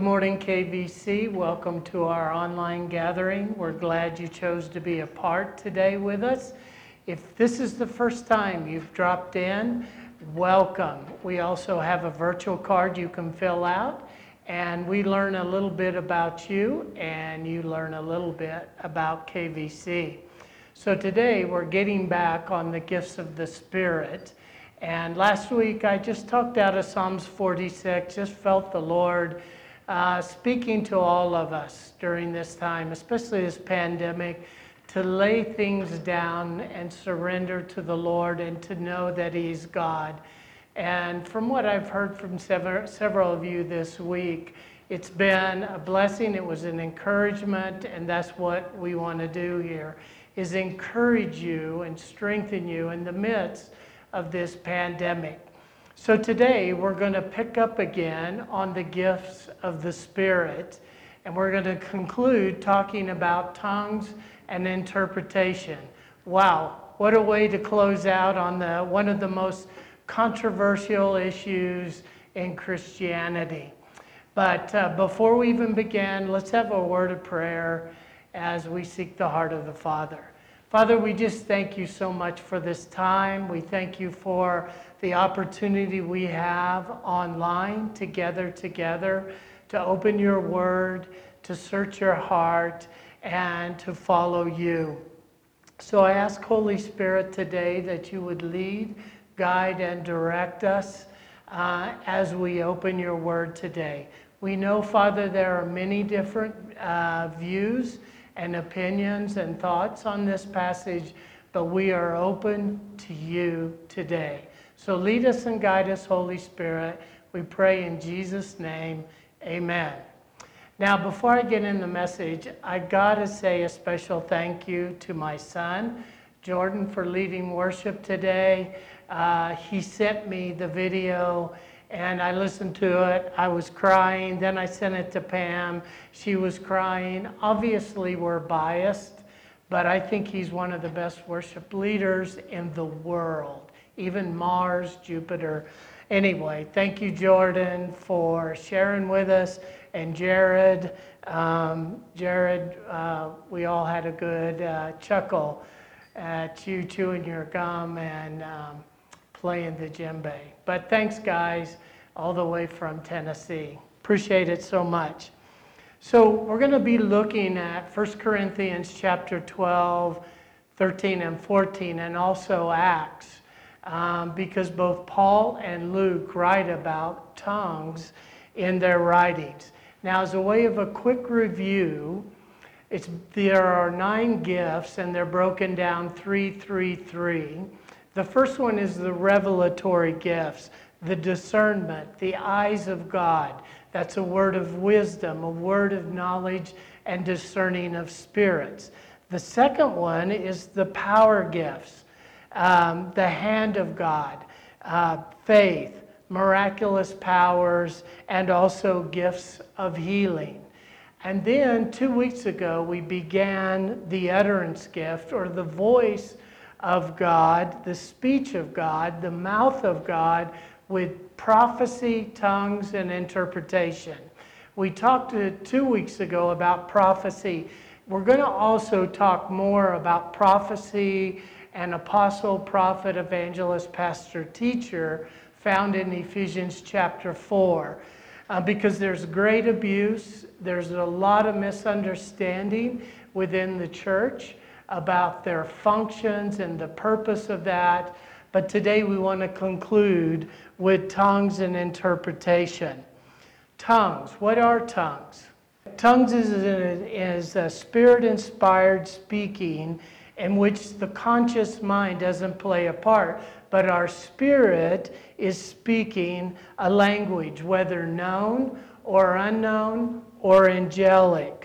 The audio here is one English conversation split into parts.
Good morning, KVC. Welcome to our online gathering. We're glad you chose to be a part today with us. If this is the first time you've dropped in, welcome. We also have a virtual card you can fill out, and we learn a little bit about you, and you learn a little bit about KVC. So today we're getting back on the gifts of the Spirit. And last week I just talked out of Psalms 46, just felt the Lord uh, speaking to all of us during this time, especially this pandemic, to lay things down and surrender to the Lord and to know that He's God. And from what I've heard from several, of you this week, it's been a blessing, it was an encouragement, and that's what we want to do here is encourage you and strengthen you in the midst of this pandemic. So today we're going to pick up again on the gifts of the Spirit, and we're going to conclude talking about tongues and interpretation. Wow, what a way to close out on the one of the most controversial issues in Christianity. But uh, before we even begin, let's have a word of prayer as we seek the heart of the Father. Father, we just thank you so much for this time. We thank you for the opportunity we have online together, together, to open your word, to search your heart, and to follow you. So I ask, Holy Spirit, today that you would lead, guide, and direct us uh, as we open your word today. We know, Father, there are many different uh, views and opinions and thoughts on this passage, but we are open to you today. So lead us and guide us, Holy Spirit. We pray in Jesus' name. Amen. Now, before I get in the message, I got to say a special thank you to my son, Jordan, for leading worship today. Uh, he sent me the video and I listened to it. I was crying. Then I sent it to Pam. She was crying. Obviously, we're biased, but I think he's one of the best worship leaders in the world, even Mars, Jupiter. Anyway, thank you, Jordan, for sharing with us. And Jared, um, Jared, uh, we all had a good uh, chuckle at you chewing your gum and um, playing the djembe. But thanks, guys, all the way from Tennessee. Appreciate it so much. So we're going to be looking at 1 Corinthians chapter 12, 13, and 14, and also Acts, um, because both Paul and Luke write about tongues in their writings. Now, as a way of a quick review, it's, there are nine gifts, and they're broken down three, three, three. The first one is the revelatory gifts, the discernment, the eyes of God. That's a word of wisdom, a word of knowledge and discerning of spirits. The second one is the power gifts, um, the hand of God, uh, faith, miraculous powers, and also gifts of healing. And then two weeks ago, we began the utterance gift or the voice of God, the speech of God, the mouth of God with prophecy, tongues, and interpretation. We talked two weeks ago about prophecy. We're going to also talk more about prophecy and apostle, prophet, evangelist, pastor, teacher found in Ephesians chapter 4. Uh, because there's great abuse, there's a lot of misunderstanding within the church about their functions and the purpose of that. But today we want to conclude with tongues and interpretation. Tongues, what are tongues? Tongues is a, is a spirit inspired speaking in which the conscious mind doesn't play a part, but our spirit is speaking a language, whether known or unknown or angelic.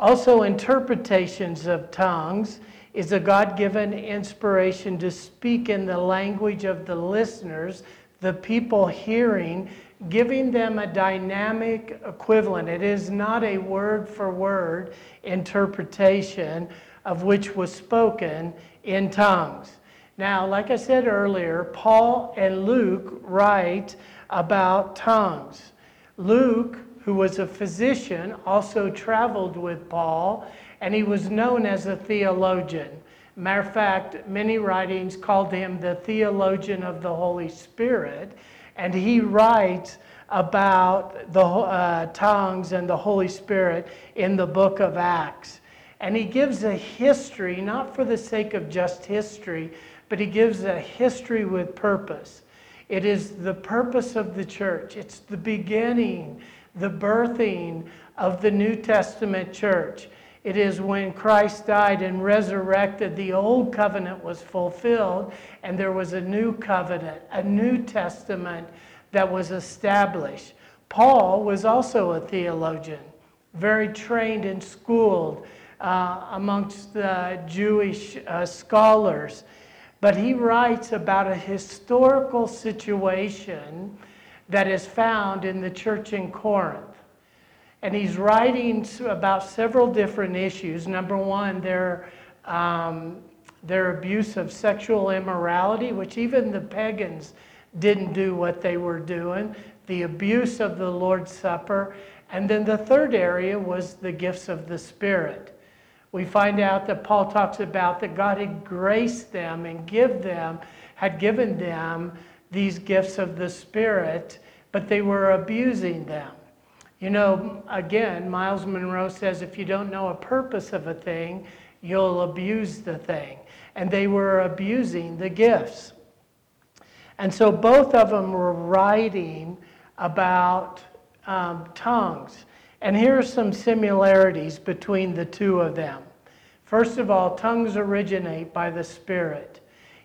Also, interpretations of tongues is a God given inspiration to speak in the language of the listeners, the people hearing, giving them a dynamic equivalent. It is not a word for word interpretation of which was spoken in tongues. Now, like I said earlier, Paul and Luke write about tongues. Luke who was a physician, also traveled with Paul, and he was known as a theologian. Matter of fact, many writings called him the theologian of the Holy Spirit, and he writes about the uh, tongues and the Holy Spirit in the book of Acts. And he gives a history, not for the sake of just history, but he gives a history with purpose. It is the purpose of the church, it's the beginning, the birthing of the New Testament church. It is when Christ died and resurrected, the old covenant was fulfilled, and there was a new covenant, a new testament that was established. Paul was also a theologian, very trained and schooled uh, amongst the Jewish uh, scholars. But he writes about a historical situation that is found in the church in Corinth. And he's writing about several different issues. Number one, their, um, their abuse of sexual immorality, which even the pagans didn't do what they were doing, the abuse of the Lord's Supper. And then the third area was the gifts of the Spirit. We find out that Paul talks about that God had graced them and give them, had given them these gifts of the Spirit, but they were abusing them. You know, again, Myles Munroe says if you don't know a purpose of a thing, you'll abuse the thing. And they were abusing the gifts. And so both of them were writing about um, tongues. And here are some similarities between the two of them. First of all, tongues originate by the Spirit.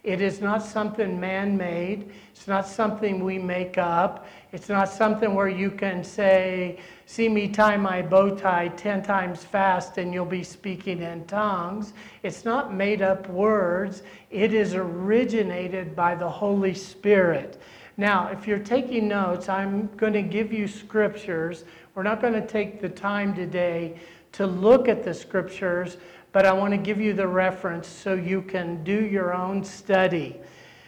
It is not something man made. It's not something we make up. It's not something where you can say, See me tie my bow tie 10 times fast and you'll be speaking in tongues. It's not made up words. It is originated by the Holy Spirit. Now, if you're taking notes, I'm going to give you scriptures. We're not going to take the time today to look at the scriptures, but I want to give you the reference so you can do your own study.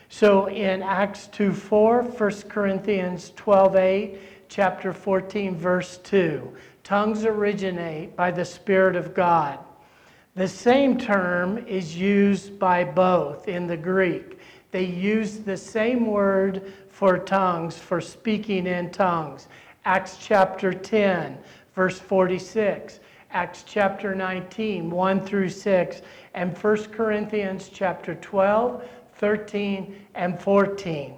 So in Acts 2 4, 1 Corinthians 12 8, chapter 14, verse 2, tongues originate by the Spirit of God. The same term is used by both in the Greek. They use the same word for tongues, for speaking in tongues. Acts chapter 10, verse 46. Acts chapter 19, 1 through 6, and 1 Corinthians chapter 12, 13, and 14.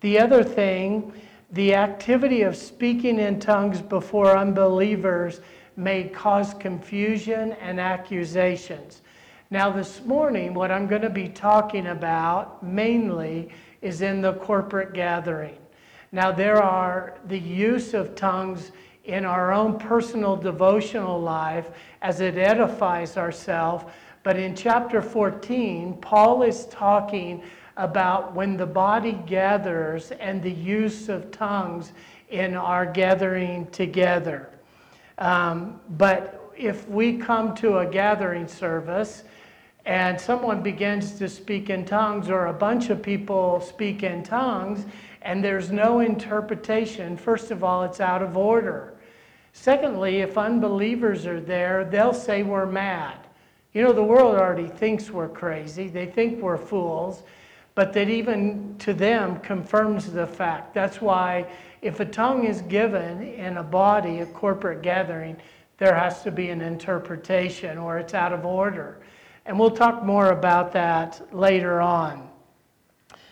The other thing, the activity of speaking in tongues before unbelievers may cause confusion and accusations. Now, this morning, what I'm going to be talking about mainly is in the corporate gathering. Now, there are the use of tongues in our own personal devotional life as it edifies ourselves. But in chapter 14, Paul is talking about when the body gathers and the use of tongues in our gathering together. Um, but if we come to a gathering service and someone begins to speak in tongues, or a bunch of people speak in tongues, and there's no interpretation, first of all, it's out of order. Secondly, if unbelievers are there, they'll say we're mad. You know, the world already thinks we're crazy, they think we're fools, but that even to them confirms the fact. That's why if a tongue is given in a body, a corporate gathering, there has to be an interpretation or it's out of order. And we'll talk more about that later on.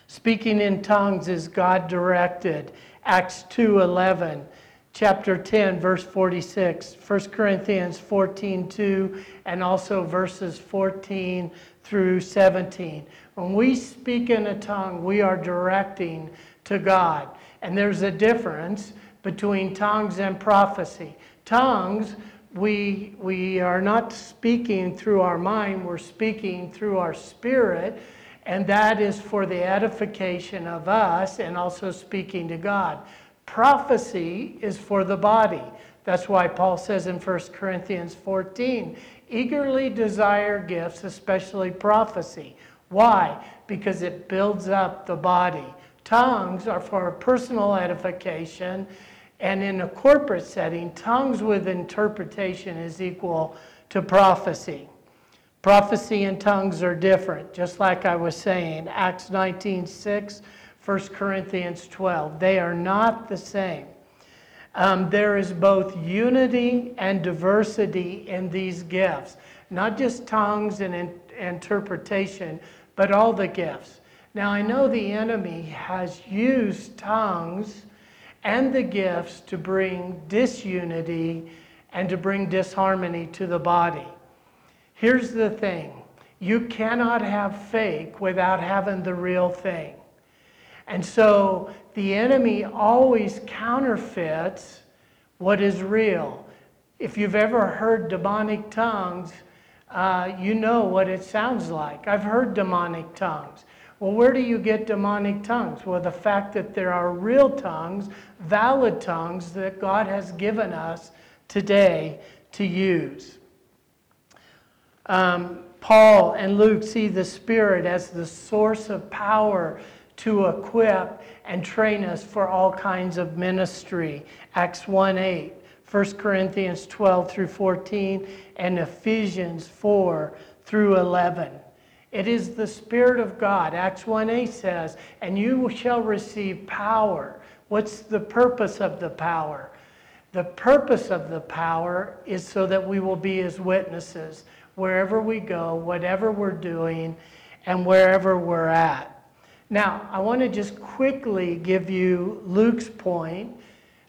Speaking in tongues is God directed. Acts 2:11 chapter 10 verse 46 1 corinthians 14 2 and also verses 14 through 17 when we speak in a tongue we are directing to god. And there's a difference between tongues and prophecy. Tongues we we are not speaking through our mind we're speaking through our spirit and that is for the edification of us and also speaking to god Prophecy is for the body. That's why Paul says in 1 Corinthians 14, eagerly desire gifts, especially prophecy. Why? Because it builds up the body. Tongues are for personal edification And in a corporate setting, tongues with interpretation is equal to prophecy. Prophecy and tongues are different, just like I was saying. Acts 19 6, 1 Corinthians 12. They are not the same. Um, there is both unity and diversity in these gifts, not just tongues and in- interpretation, but all the gifts. Now, I know the enemy has used tongues and the gifts to bring disunity and to bring disharmony to the body. Here's the thing you cannot have fake without having the real thing. And so the enemy always counterfeits what is real. If you've ever heard demonic tongues, uh, you know what it sounds like. I've heard demonic tongues. Well, where do you get demonic tongues? Well, the fact that there are real tongues, valid tongues that God has given us today to use. Um, Paul and Luke see the Spirit as the source of power to equip and train us for all kinds of ministry. Acts 1 8, 1 Corinthians 12 through 14, and Ephesians 4 through 11. It is the Spirit of God. Acts 1 8 says, And you shall receive power. What's the purpose of the power? The purpose of the power is so that we will be His witnesses wherever we go, whatever we're doing, and wherever we're at. Now, I want to just quickly give you Luke's point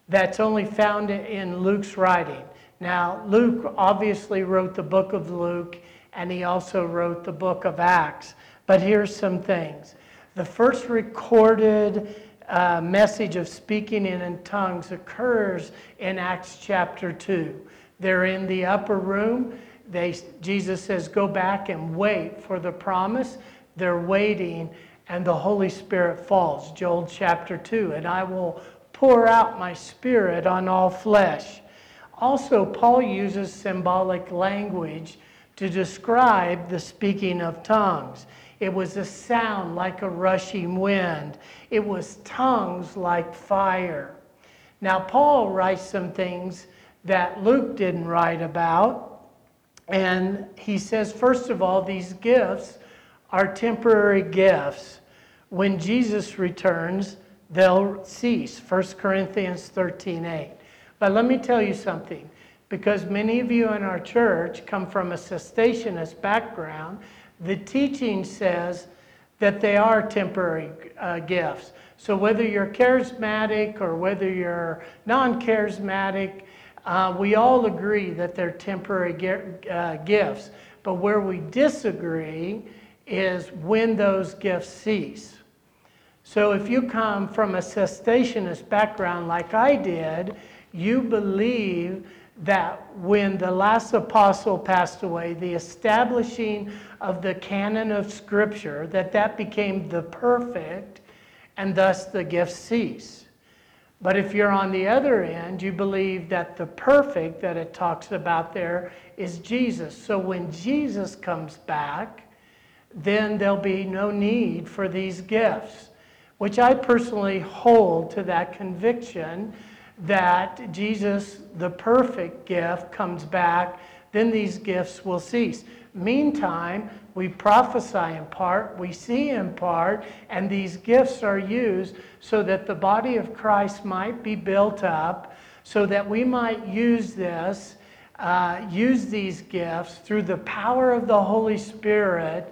that's only found in Luke's writing. Now, Luke obviously wrote the book of Luke, and he also wrote the book of Acts. But here's some things. The first recorded uh, message of speaking in tongues occurs in Acts chapter 2. They're in the upper room. They, Jesus says, Go back and wait for the promise. They're waiting and the Holy Spirit falls. Joel chapter 2. And I will pour out my spirit on all flesh. Also, Paul uses symbolic language to describe the speaking of tongues. It was a sound like a rushing wind, it was tongues like fire. Now, Paul writes some things that Luke didn't write about. And he says, first of all, these gifts are temporary gifts when Jesus returns, they'll cease. 1 Corinthians 13 8. But let me tell you something, because many of you in our church come from a cessationist background, the teaching says that they are temporary uh, gifts. So whether you're charismatic or whether you're non charismatic, uh, we all agree that they're temporary uh, gifts. But where we disagree is when those gifts cease. So if you come from a cessationist background like I did, you believe that when the last apostle passed away, the establishing of the canon of scripture, that that became the perfect and thus the gifts cease. But if you're on the other end, you believe that the perfect that it talks about there is Jesus. So when Jesus comes back, then there'll be no need for these gifts which I personally hold to that conviction that Jesus, the perfect gift, comes back, then these gifts will cease. Meantime, we prophesy in part, we see in part, and these gifts are used so that the body of Christ might be built up, so that we might use this, uh, use these gifts through the power of the Holy Spirit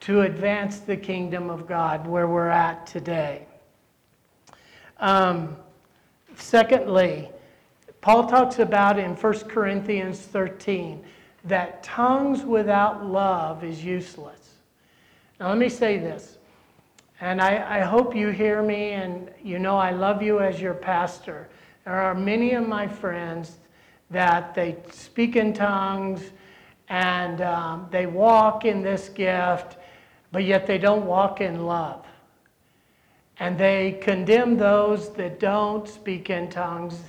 to advance the kingdom of God where we're at today. Um, secondly, Paul talks about in 1 Corinthians 13 that tongues without love is useless. Now, let me say this, and I, I hope you hear me, and you know I love you as your pastor. There are many of my friends that they speak in tongues and um, they walk in this gift but yet they don't walk in love. And they condemn those that don't speak in tongues.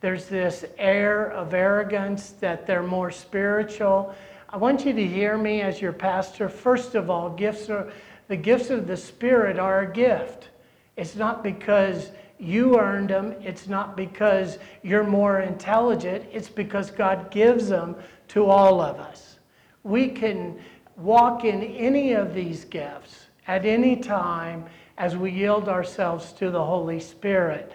There's this air of arrogance that they're more spiritual. I want you to hear me as your pastor. First of all, gifts are the gifts of the Spirit are a gift. It's not because you earned them. It's not because you're more intelligent. It's because God gives them to all of us. We can walk in any of these gifts at any time as we yield ourselves to the Holy Spirit.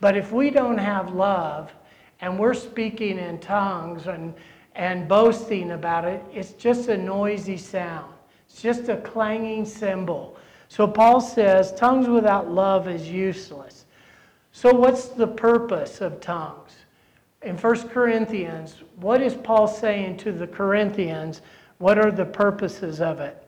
But if we don't have love and we're speaking in tongues and, and boasting about it, it's just a noisy sound. It's just a clanging cymbal. So Paul says, tongues without love is useless. So, what's the purpose of tongues? In 1 Corinthians, what is Paul saying to the Corinthians? What are the purposes of it?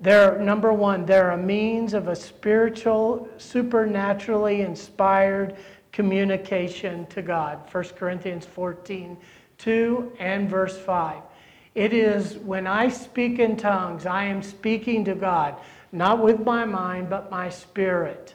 They're, number one, they're a means of a spiritual, supernaturally inspired communication to God. 1 Corinthians 14, 2 and verse 5. It is when I speak in tongues, I am speaking to God, not with my mind, but my spirit.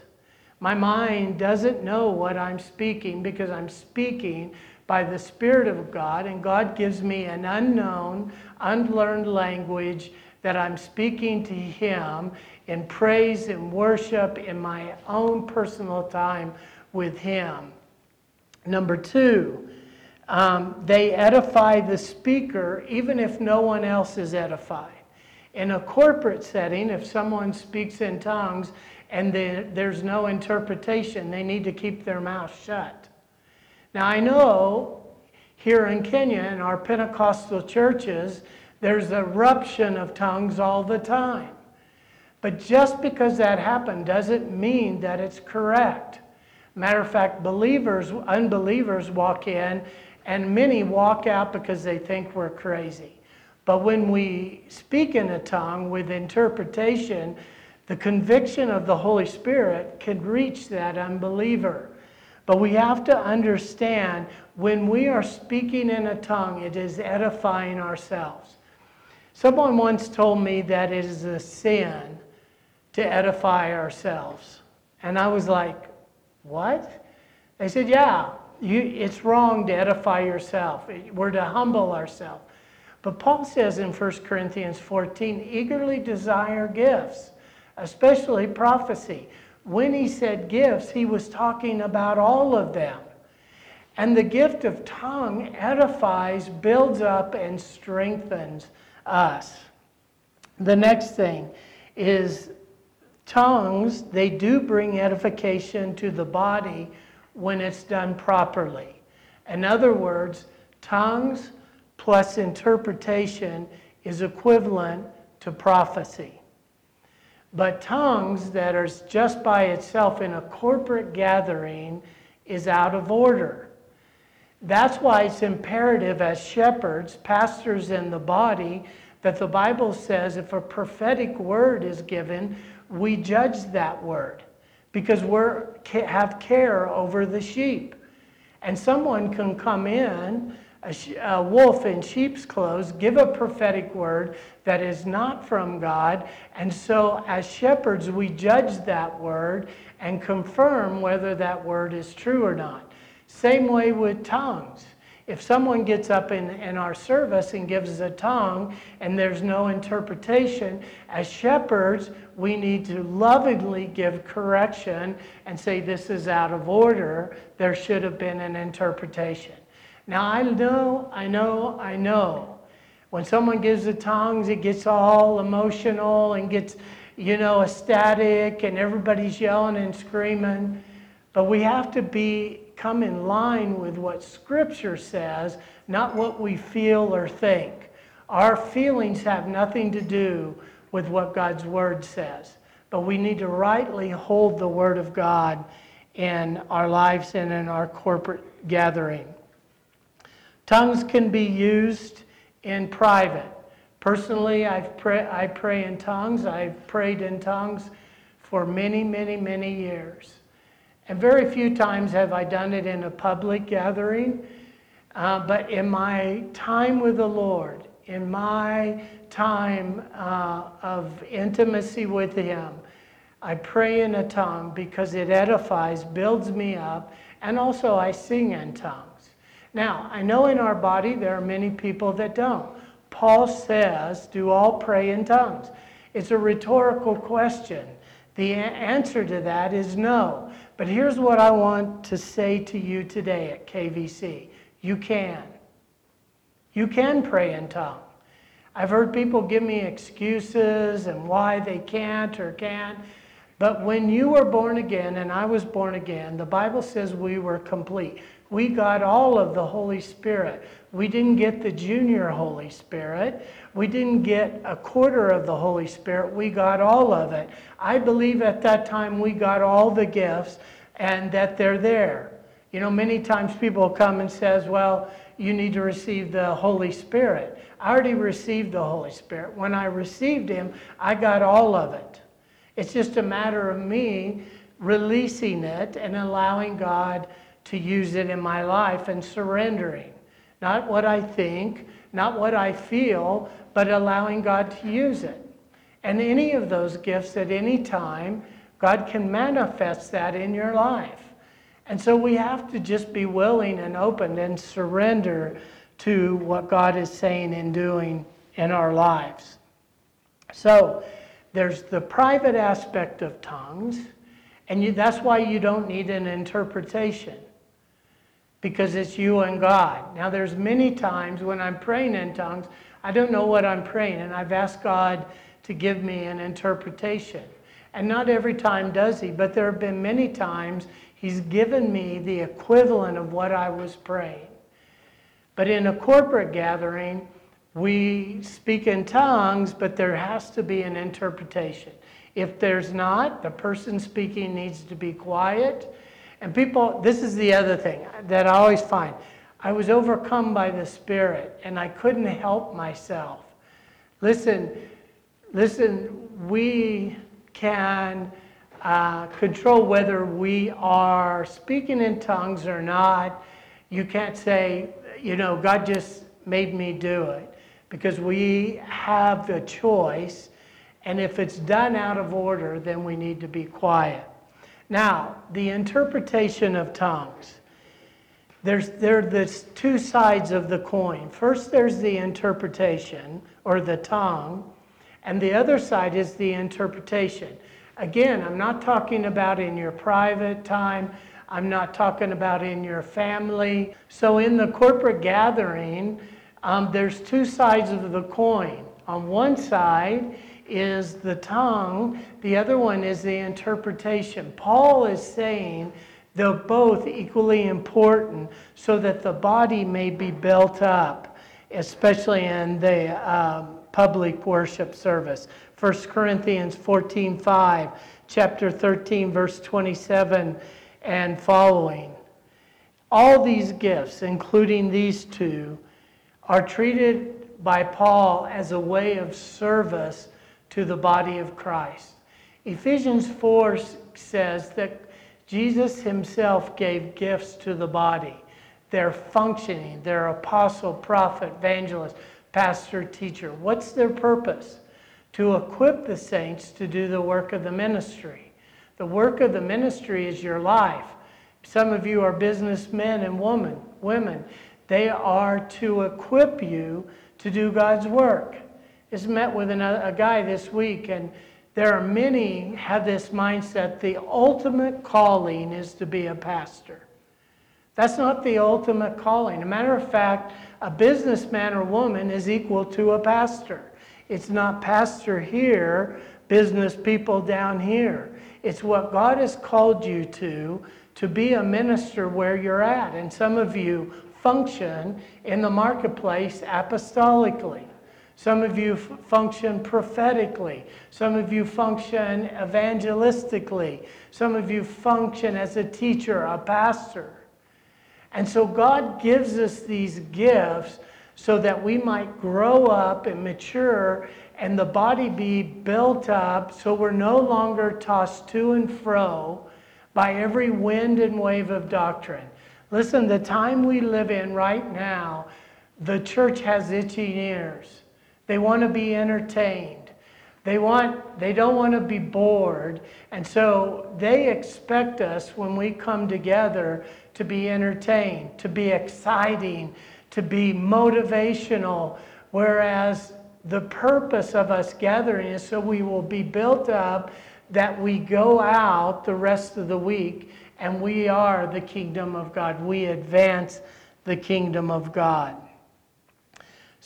My mind doesn't know what I'm speaking because I'm speaking by the Spirit of God, and God gives me an unknown, unlearned language that I'm speaking to Him in praise and worship in my own personal time with Him. Number two, um, they edify the speaker even if no one else is edified. In a corporate setting, if someone speaks in tongues and the, there's no interpretation, they need to keep their mouth shut. Now, I know here in Kenya, in our Pentecostal churches, there's eruption of tongues all the time. But just because that happened doesn't mean that it's correct. Matter of fact, believers, unbelievers walk in, and many walk out because they think we're crazy. But when we speak in a tongue with interpretation, the conviction of the Holy Spirit can reach that unbeliever. But we have to understand when we are speaking in a tongue, it is edifying ourselves. Someone once told me that it is a sin to edify ourselves. And I was like, what? They said, yeah, you, it's wrong to edify yourself. We're to humble ourselves. But Paul says in 1 Corinthians 14, eagerly desire gifts, especially prophecy. When he said gifts, he was talking about all of them. And the gift of tongue edifies, builds up, and strengthens us. The next thing is tongues, they do bring edification to the body when it's done properly. In other words, tongues plus interpretation is equivalent to prophecy. But tongues that are just by itself in a corporate gathering is out of order. That's why it's imperative as shepherds, pastors in the body, that the Bible says if a prophetic word is given, we judge that word because we have care over the sheep. And someone can come in, a, a wolf in sheep's clothes, give a prophetic word that is not from God. And so, as shepherds, we judge that word and confirm whether that word is true or not. Same way with tongues. If someone gets up in, in our service and gives us a tongue and there's no interpretation, as shepherds, we need to lovingly give correction and say, This is out of order. There should have been an interpretation. Now, I know, I know, I know. When someone gives the tongues, it gets all emotional and gets, you know, ecstatic and everybody's yelling and screaming. But we have to be come in line with what Scripture says, not what we feel or think. Our feelings have nothing to do with what God's Word says. But we need to rightly hold the Word of God in our lives and in our corporate gathering. Tongues can be used in private. Personally, I've pray, I pray in tongues. I've prayed in tongues for many, many, many years. And very few times have I done it in a public gathering. Uh, but in my time with the Lord, in my time uh, of intimacy with Him, I pray in a tongue because it edifies, builds me up, and also I sing in tongues. Now, I know in our body there are many people that don't. Paul says, Do all pray in tongues? It's a rhetorical question. The answer to that is no. But here's what I want to say to you today at KVC you can. You can pray in tongues. I've heard people give me excuses and why they can't or can't. But when you were born again and I was born again, the Bible says we were complete. We got all of the Holy Spirit. We didn't get the junior Holy Spirit. We didn't get a quarter of the Holy Spirit. We got all of it. I believe at that time we got all the gifts and that they're there. You know, many times people come and says, "Well, you need to receive the Holy Spirit." I already received the Holy Spirit. When I received him, I got all of it. It's just a matter of me releasing it and allowing God to use it in my life and surrendering. Not what I think, not what I feel, but allowing God to use it. And any of those gifts at any time, God can manifest that in your life. And so we have to just be willing and open and surrender to what God is saying and doing in our lives. So there's the private aspect of tongues, and you, that's why you don't need an interpretation because it's you and God. Now there's many times when I'm praying in tongues, I don't know what I'm praying and I've asked God to give me an interpretation. And not every time does he, but there have been many times he's given me the equivalent of what I was praying. But in a corporate gathering, we speak in tongues, but there has to be an interpretation. If there's not, the person speaking needs to be quiet and people, this is the other thing that I always find. I was overcome by the Spirit and I couldn't help myself. Listen, listen, we can uh, control whether we are speaking in tongues or not. You can't say, you know, God just made me do it because we have the choice. And if it's done out of order, then we need to be quiet. Now, the interpretation of tongues. There's there the two sides of the coin. First, there's the interpretation or the tongue, and the other side is the interpretation. Again, I'm not talking about in your private time. I'm not talking about in your family. So, in the corporate gathering, um, there's two sides of the coin. On one side is the tongue, the other one is the interpretation. Paul is saying they're both equally important so that the body may be built up, especially in the um, public worship service. 1 Corinthians 14 5, chapter 13, verse 27 and following. All these gifts, including these two, are treated by Paul as a way of service to the body of Christ. Ephesians 4 says that Jesus himself gave gifts to the body. They're functioning, they're apostle, prophet, evangelist, pastor, teacher. What's their purpose? To equip the saints to do the work of the ministry. The work of the ministry is your life. Some of you are businessmen and women, women. They are to equip you to do God's work just met with another, a guy this week, and there are many have this mindset the ultimate calling is to be a pastor. That's not the ultimate calling. A matter of fact, a businessman or woman is equal to a pastor. It's not pastor here, business people down here. It's what God has called you to, to be a minister where you're at. And some of you function in the marketplace apostolically. Some of you f- function prophetically. Some of you function evangelistically. Some of you function as a teacher, a pastor. And so God gives us these gifts so that we might grow up and mature and the body be built up so we're no longer tossed to and fro by every wind and wave of doctrine. Listen, the time we live in right now, the church has itching ears. They want to be entertained. They want they don't want to be bored. And so they expect us when we come together to be entertained, to be exciting, to be motivational, whereas the purpose of us gathering is so we will be built up that we go out the rest of the week and we are the kingdom of God. We advance the kingdom of God.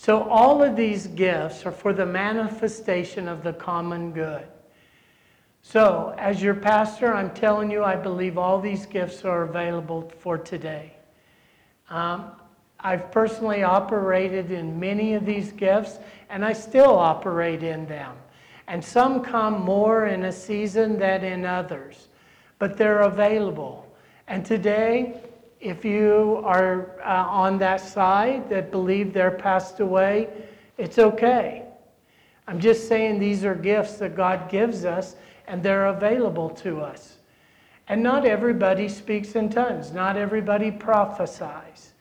So, all of these gifts are for the manifestation of the common good. So, as your pastor, I'm telling you, I believe all these gifts are available for today. Um, I've personally operated in many of these gifts, and I still operate in them. And some come more in a season than in others, but they're available. And today, if you are uh, on that side that believe they're passed away, it's okay. I'm just saying these are gifts that God gives us and they're available to us. And not everybody speaks in tongues, not everybody prophesies.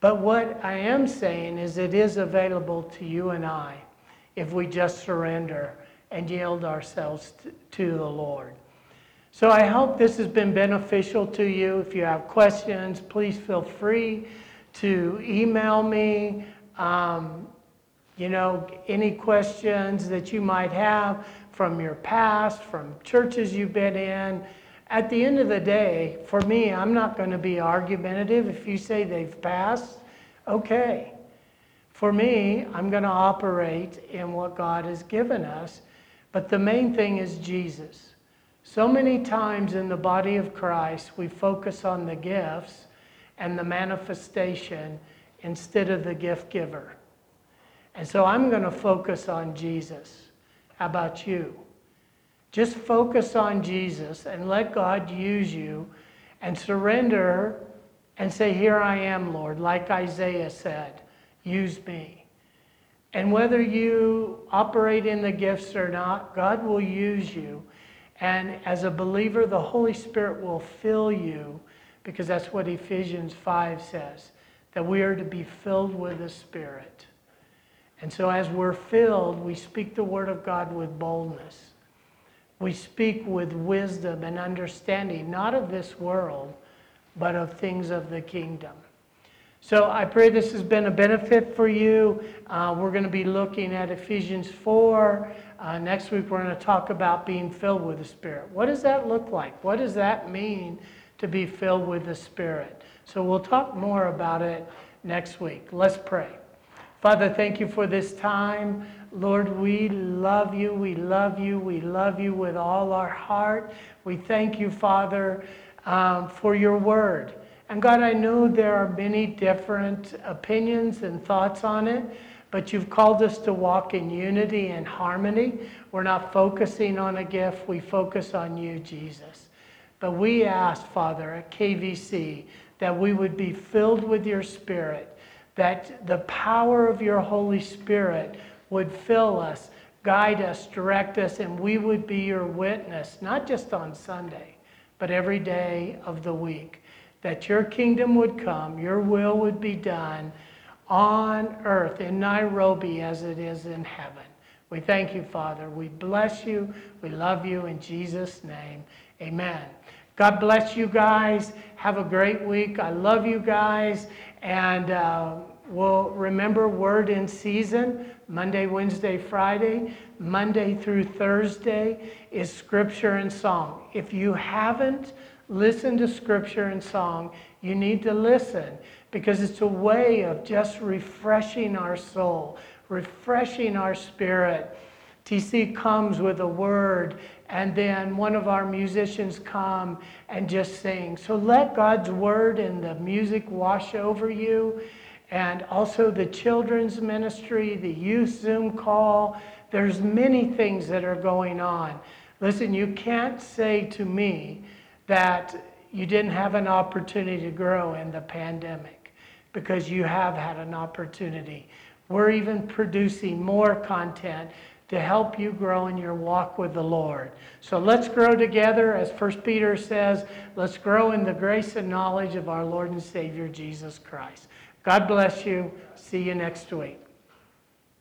But what I am saying is it is available to you and I if we just surrender and yield ourselves to the Lord. So I hope this has been beneficial to you. If you have questions, please feel free to email me. Um, you know, any questions that you might have from your past, from churches you've been in. At the end of the day, for me, I'm not going to be argumentative. If you say they've passed, okay. For me, I'm going to operate in what God has given us. But the main thing is Jesus. So many times in the body of Christ, we focus on the gifts and the manifestation instead of the gift giver. And so I'm going to focus on Jesus. How about you? Just focus on Jesus and let God use you and surrender and say, Here I am, Lord, like Isaiah said, use me. And whether you operate in the gifts or not, God will use you. And as a believer, the Holy Spirit will fill you because that's what Ephesians 5 says that we are to be filled with the Spirit. And so, as we're filled, we speak the word of God with boldness. We speak with wisdom and understanding, not of this world, but of things of the kingdom. So, I pray this has been a benefit for you. Uh, we're going to be looking at Ephesians 4. Uh, next week, we're going to talk about being filled with the Spirit. What does that look like? What does that mean to be filled with the Spirit? So, we'll talk more about it next week. Let's pray. Father, thank you for this time. Lord, we love you. We love you. We love you with all our heart. We thank you, Father, um, for your word. And God, I know there are many different opinions and thoughts on it, but you've called us to walk in unity and harmony. We're not focusing on a gift, we focus on you, Jesus. But we ask, Father, at KVC, that we would be filled with your spirit that the power of your Holy Spirit would fill us, guide us, direct us, and we would be your witness, not just on Sunday, but every day of the week. That your kingdom would come, your will would be done on earth in Nairobi as it is in heaven. We thank you, Father. We bless you. We love you in Jesus' name. Amen. God bless you guys. Have a great week. I love you guys. And uh, we'll remember Word in Season, Monday, Wednesday, Friday. Monday through Thursday is Scripture and Song. If you haven't listened to Scripture and Song, you need to listen because it's a way of just refreshing our soul, refreshing our spirit. TC comes with a word, and then one of our musicians come and just sing. So let God's word and the music wash over you. And also the children's ministry, the youth Zoom call. There's many things that are going on. Listen, you can't say to me that you didn't have an opportunity to grow in the pandemic because you have had an opportunity. We're even producing more content to help you grow in your walk with the Lord. So let's grow together. As 1 Peter says, let's grow in the grace and knowledge of our Lord and Savior Jesus Christ. God bless you. See you next week.